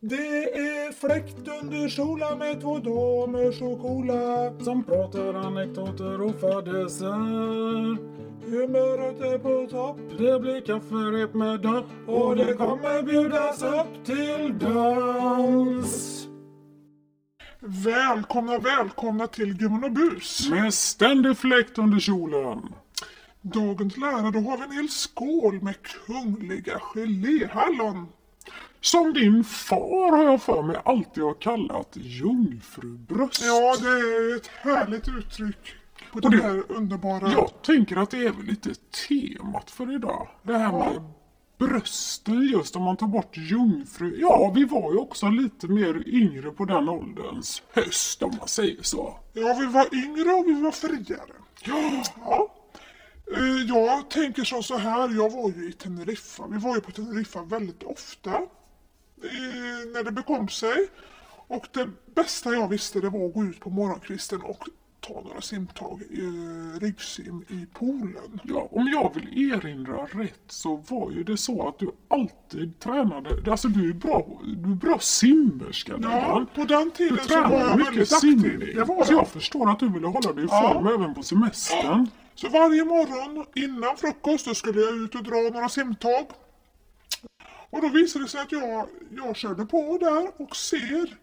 Det är fläkt under solen med två damer så coola som pratar anekdoter och fadäser. Humöret är på topp, det blir kafferep med dopp och det kommer bjudas upp till dans. Välkomna, välkomna till Gumman och Bus. Med ständig fläkt under kjolen. Dagens lära, då har vi en hel skål med kungliga geléhallon. Som din far har jag för mig alltid har kallat jungfrubröst. Ja, det är ett härligt uttryck på den det- här underbara... Jag tänker att det är väl lite temat för idag. Det här med brösten just om man tar bort jungfru. Ja, vi var ju också lite mer yngre på den ålderns höst om man säger så. Ja, vi var yngre och vi var friare. Ja, Ja. Eh, Jag tänker som så här, jag var ju i Teneriffa. Vi var ju på Teneriffa väldigt ofta. Eh, När det bekom sig. Och det bästa jag visste det var att gå ut på morgonkvisten och ta några simtag, eh, ryggsim i poolen. ja, om jag vill erinra rätt så var ju det så att du alltid tränade. Alltså du är bra, du är bra simmerska. Ja, på den Du tiden så var jag mycket väldigt aktiv. Det var Så jag. jag förstår att du ville hålla dig i Ja. form även på semestern. Så varje morgon innan frukost då skulle jag ut och dra några simtag. Och då visar det sig att jag, jag körde på där och ser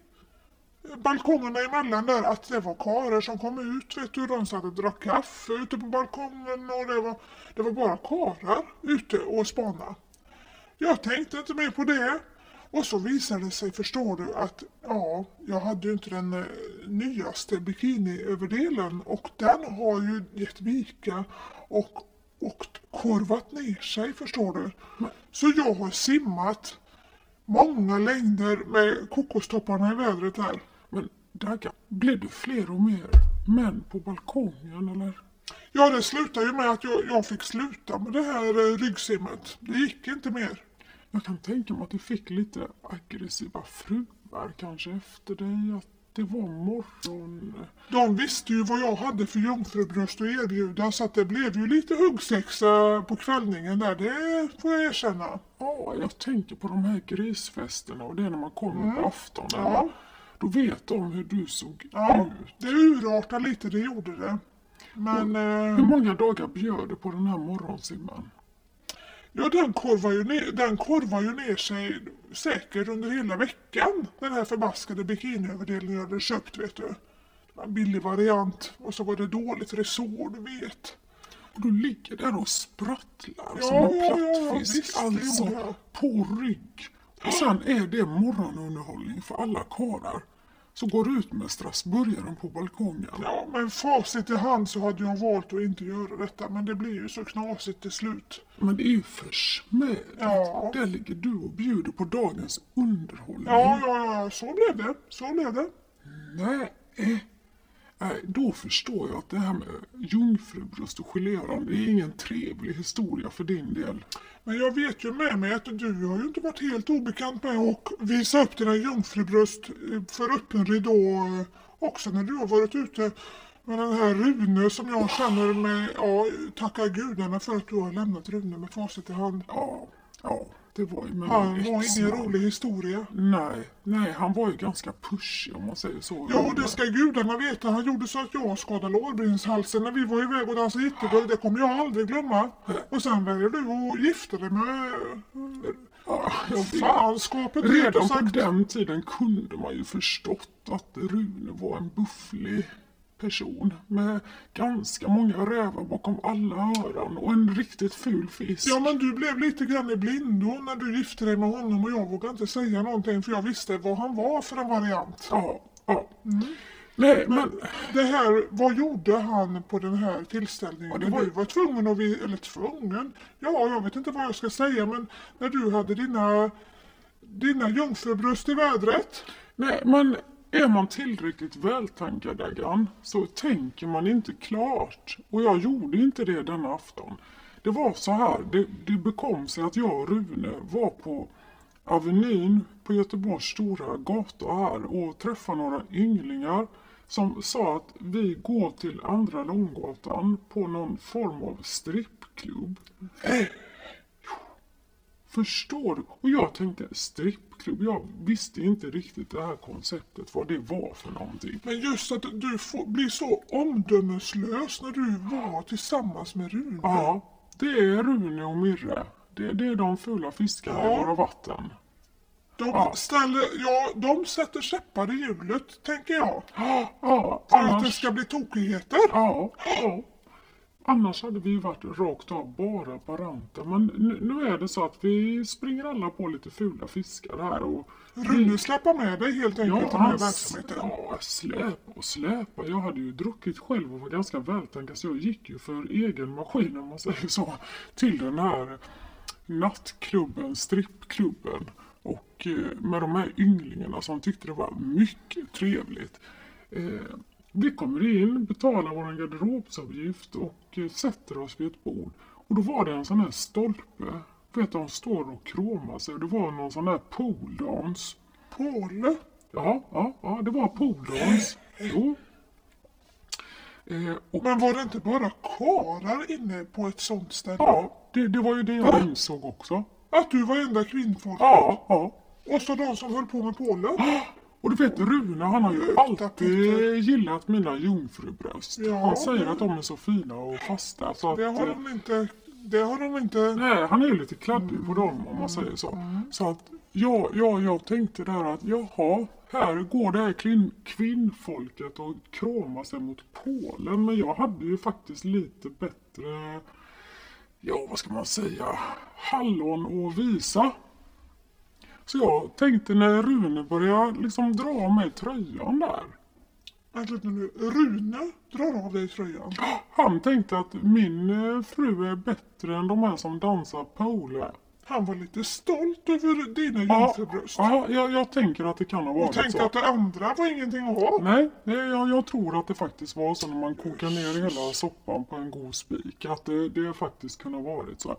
balkongerna emellan där att det var karlar som kom ut. Vet du, de satt och drack kaffe ute på balkongen och det var, det var bara karlar ute och spanade. Jag tänkte inte mer på det. Och så visade det sig, förstår du, att ja, jag hade ju inte den eh, nyaste bikiniöverdelen och den har ju gett vika och, och korvat ner sig, förstår du. Så jag har simmat många längder med kokostopparna i vädret här. Men Dagga, blev det fler och mer män på balkongen eller? Ja, det slutade ju med att jag, jag fick sluta med det här eh, ryggsimmet. Det gick inte mer. Jag kan tänka mig att du fick lite aggressiva fruar kanske efter dig. Att det var morgon. De visste ju vad jag hade för jungfrubröst att erbjuda så att det blev ju lite huggsexa på kvällningen där, det får jag erkänna. Ja, jag tänker på de här grisfesterna och det är när man kommer på aftonen. Ja. Då vet de hur du såg Ja, ut. det urartade lite, det gjorde det. Men Hur eh, många dagar bjöd du på den här morgonsimmen? Ja, den korvar, ju ner, den korvar ju ner sig säkert under hela veckan. Den här förbaskade bikiniöverdelen jag hade köpt, vet du. Det var en billig variant och så var det dåligt resår, du vet. Och du ligger där och sprattlar Ja, som en ja, ja, plattfisk. visst, alltså på rygg. Och sen är det morgonunderhållning för alla karlar. Så går ut med strasburgaren på balkongen. Ja, men facit i hand så hade jag valt att inte göra detta, men det blir ju så knasigt till slut. Men det är ju försmädligt. Ja. Där ligger du och bjuder på dagens underhållning. Ja, ja, ja, så blev det. Så blev det. Nej. Nej, då förstår jag att det här med jungfrubröst och geléhallon, det är ingen trevlig historia för din del. Men jag vet ju med mig att du har ju inte varit helt obekant med att visa upp dina jungfrubröst eh, för öppen ridå eh, också när du har varit ute med den här Rune som jag känner mig, ja, tacka gudarna för att du har lämnat Rune med facit i hand. Ja, ja, det var ju med Han min var ingen rolig historia. Nej, nej, han var ju ganska pushig om man säger så. Jo, det ska gudarna veta. Han gjorde så att jag skadade lårbenshalsen när vi var iväg och dansade Jitterbug. Det kommer jag aldrig glömma. Och sen väljer du att gifta dig med Ja, fanskapet Redan på den tiden kunde man ju förstått att Rune var en bufflig person med ganska många rävar bakom alla öron och en riktigt ful fisk. Ja, men du blev lite grann i blindo när du gifte dig med honom och jag vågade inte säga någonting för jag visste vad han var för en variant. ja. ja. Mm. Nej, men Det här, vad gjorde han på den här tillställningen? det var- du var tvungen att, vi, eller tvungen? Ja, jag vet inte vad jag ska säga men när du hade dina, dina jungfrubröst i vädret. Nej, men är man tillräckligt vältankad Dagan så tänker man inte klart. Och jag gjorde inte det denna afton. Det var så här, det, det bekom sig att jag och Rune var på Avenyn på Göteborgs stora gata här och träffade några ynglingar som sa att vi går till Andra Långgatan på någon form av strippklubb. Eh, Förstår du? Och jag tänkte strippklubb. Jag visste inte riktigt det här konceptet, vad det var för någonting. Men just att du får, blir så omdömeslös när du var tillsammans med Rune. Ja, det är Rune och Mirre. Det, det är de fula fiskarna i Ja. våra vatten. De, Ja. ställer, ja, de sätter käppar i hjulet, tänker jag. Ja, För att det annars, ska bli tokigheter. ja, ja. Annars hade vi varit rakt av bara paranta. Men nu, nu är det så att vi springer alla på lite fula fiskar här. Och Rune släpper med dig helt enkelt i den här verksamheten. Ja, släpa och släpa. Jag hade ju druckit själv och var ganska vältankad så jag gick ju för egen maskin om man säger så. Till den här nattklubben, strippklubben. Och eh, med de här ynglingarna som tyckte det var mycket trevligt. Eh, vi kommer in, betalar vår garderobsavgift och eh, sätter oss vid ett bord. Och då var det en sån här stolpe. Vet du, de står och kråmar sig. Det var någon sån här pooldance. Påle? Ja, ja, ja, det var pooldance. Jo. Eh, och Men var det inte bara karar inne på ett sånt ställe? ja, det, det var ju det jag insåg också. Att du var enda kvinnfolket? Ja, ja. Och så de som höll på med påle? Och du vet Rune, han har ju alltid gillat mina jungfrubröst. Ja. Han säger att de är så fina och fasta. Så att, Det har eh, de inte... Det har de inte... Nej, han är ju lite kladdig på dem om man säger så. Så att ja, ja, jag tänkte där att jaha, här går det här kvinn, kvinnfolket och kramar sig mot Polen. Men jag hade ju faktiskt lite bättre, ja vad ska man säga, hallon och visa. Så jag tänkte när Rune började liksom dra av mig tröjan där. Vänta lite nu. Rune drar av dig tröjan. Han tänkte att min eh, fru är bättre än de här som dansar pole. Han var lite stolt över dina jungfrubröst. ja jag, jag tänker att det kan ha Och varit tänkte så. att det andra var ingenting att ha. Nej, jag, jag tror att det faktiskt var så när man kokar ner hela soppan på en god spik. Att det, det faktiskt kunde ha varit så.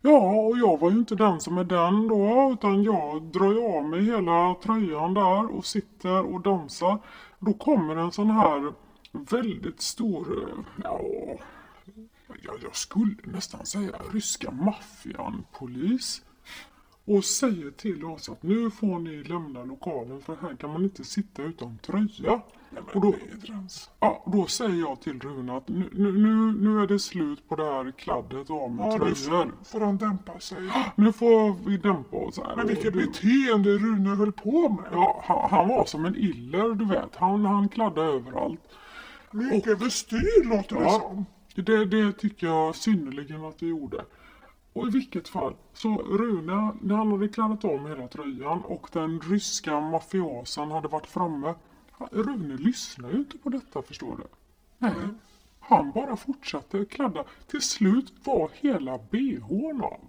Ja, och jag var ju inte den som är den då. Utan jag drar ju av mig hela tröjan där och sitter och dansar. Då kommer en sån här väldigt stor, ja, jag, jag skulle nästan säga ryska maffian-polis. Och säger till oss att nu får ni lämna lokalen för här kan man inte sitta utan tröja. Och då, ja, då säger jag till Rune att nu, nu, nu, är det slut på det här kladdet av med Ja, nu tröjor. får han dämpa sig. Nu får vi dämpa oss här. Men vilket det- beteende Rune höll på med. Ja, han, han var som en iller, du vet. Han, han kladdade överallt. Mycket bestyr låter det Ja, som. det, det tycker jag synnerligen att det gjorde. Och i vilket fall, så Rune, när han hade kladdat av med hela tröjan och den ryska mafiosen hade varit framme. Rune lyssnade ju inte på detta förstår du. Nej. Han bara fortsatte kladda. Till slut var hela bhn av.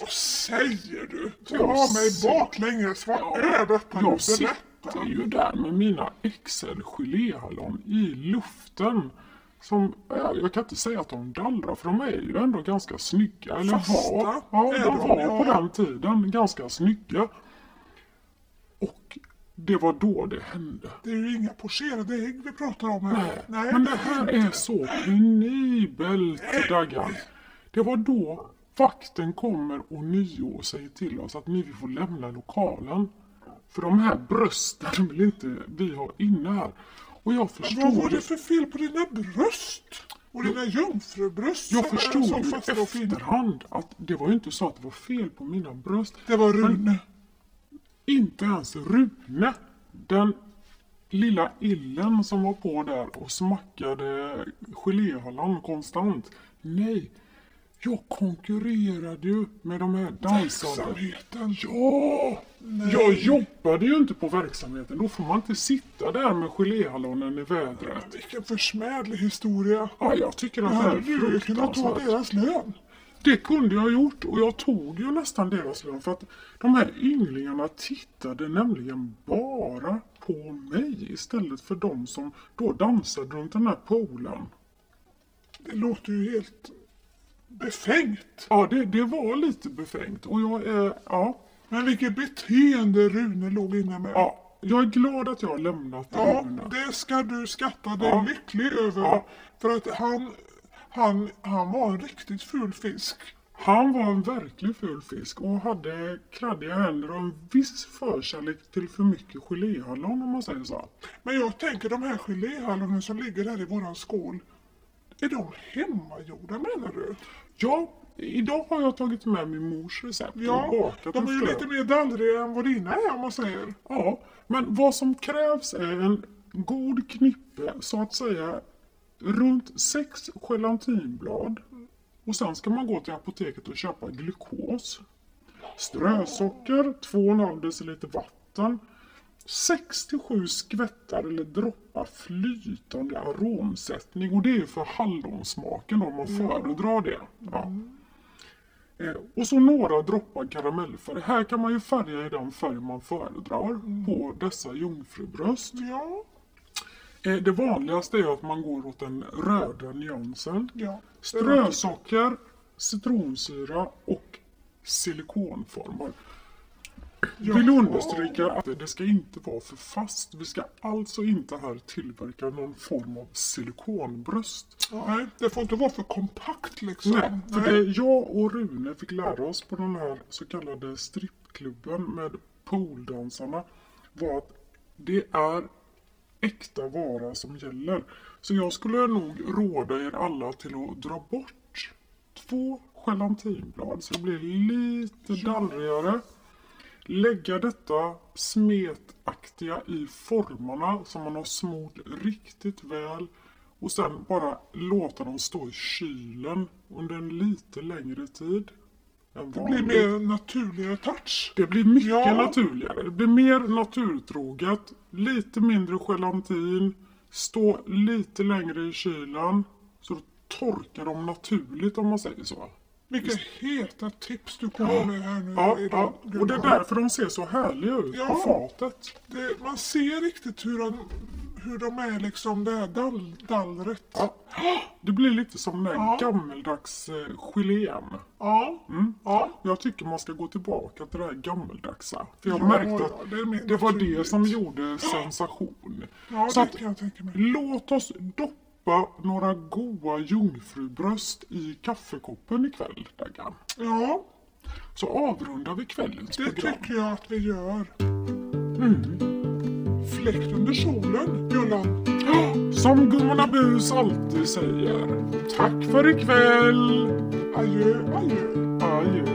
Vad säger du? Jag Dra mig baklänges. Vad är detta? Jag sitter ju där med mina XL geléhallon i luften. Som, ja, jag kan inte säga att de dallrar för de är ju ändå ganska snygga. Eller Fasta var, ja, de var ja. på den tiden ganska snygga. Och det var då det hände. Det är ju inga pocherade ägg vi pratar om här. Nej, men det här är så penibelt Daggan. Det var då vakten kommer och nio och säger till oss att ni får lämna lokalen. För de här brösten vill inte vi ha inne här. Och jag Vad förstår var det för fel på dina bröst? Och dina jungfrubröst jag förstod ju efterhand att det var ju inte så att det var fel på mina bröst. Det var Rune. Inte ens Rune, den lilla illen som var på där och smackade geléhallon konstant. Nej, jag konkurrerade ju med de här dansande. Verksamheten. Ja! Jag jobbade ju inte på verksamheten. Då får man inte sitta där med geléhallonen i vädret. Vilken försmädlig historia. Ja, jag tycker att det Hade är du kunnat ta fruktansvärt. deras lön? Det kunde jag ha gjort och jag tog ju nästan deras lön för att de här ynglingarna tittade nämligen bara på mig istället för de som då dansade runt den här poolen. Det låter ju helt befängt. Ja, det, det var lite befängt och jag är, ja, Men vilket beteende Rune låg inne med. ja, jag är glad att jag har lämnat Ja, Rune. det ska du skatta dig Ja. lycklig över. Ja. För att han, han, han var en riktigt ful fisk. Han var en verklig ful fisk och hade kladdiga händer och en viss förkärlek till för mycket geléhallon om man säger så. Men jag tänker de här geléhallonen som ligger där i våran skål. Är de hemmagjorda menar du? Ja, idag har jag tagit med min mors recept och Ja, bakat de är ju lite mer dallriga än vad dina är om man säger. Ja, men vad som krävs är en god knippe, så att säga, runt sex gelatinblad. Och sen ska man gå till apoteket och köpa glukos. Strösocker, 2,5 deciliter vatten. 67 skvättar eller droppar flytande aromsättning. Och det är för hallonsmaken om man föredrar det. Ja. Eh, Och så några droppar karamellfärg. Här kan man ju färga i den färg man föredrar på dessa jungfrubröst. Ja, Eh, Det vanligaste är att man går åt den röda nyansen. ja. Strösocker, citronsyra och silikonformar. Vill understryka att det ska inte vara för fast. Vi ska alltså inte här tillverka någon form av silikonbröst. Nej, det får inte vara för kompakt liksom. Nej, för det jag och Rune fick lära oss på den här så kallade strippklubben med pooldansarna var att det är äkta vara som gäller. Så jag skulle nog råda er alla till att dra bort två gelatinblad så det blir lite dallrigare. Lägga detta smetaktiga i formarna som man har smort riktigt väl och sen bara låta dem stå i kylen under en lite längre tid. Det blir mer naturligare touch. Det blir mycket Ja. naturligare. Det blir mer naturtroget. Lite mindre gelatin. Stå lite längre i kylen. Så då torkar de naturligt om man säger så. Vilka heta tips du kommer med här nu Ja, idag. ja. och det är därför de ser så härliga ut Ja. på fatet. Det, man ser riktigt hur de, hur de är liksom det här dall, dallret. Ja. Det blir lite som den Ja. gammeldags eh, gelén. Ja. ja. Jag tycker man ska gå tillbaka till det här gammeldagsa. För jag Ja, märkte att det det var det som gjorde sensation. Ja, Så det att kan jag tänka mig. Låt oss doppa några goa jungfrubröst i kaffekoppen ikväll, Daggan. Ja, Så avrundar vi kvällens det program. tycker jag att vi gör. Mm. Fläkt under solen, Jullan. Som gummorna Bus alltid säger. Tack för ikväll. Adjö, adjö. Adjö.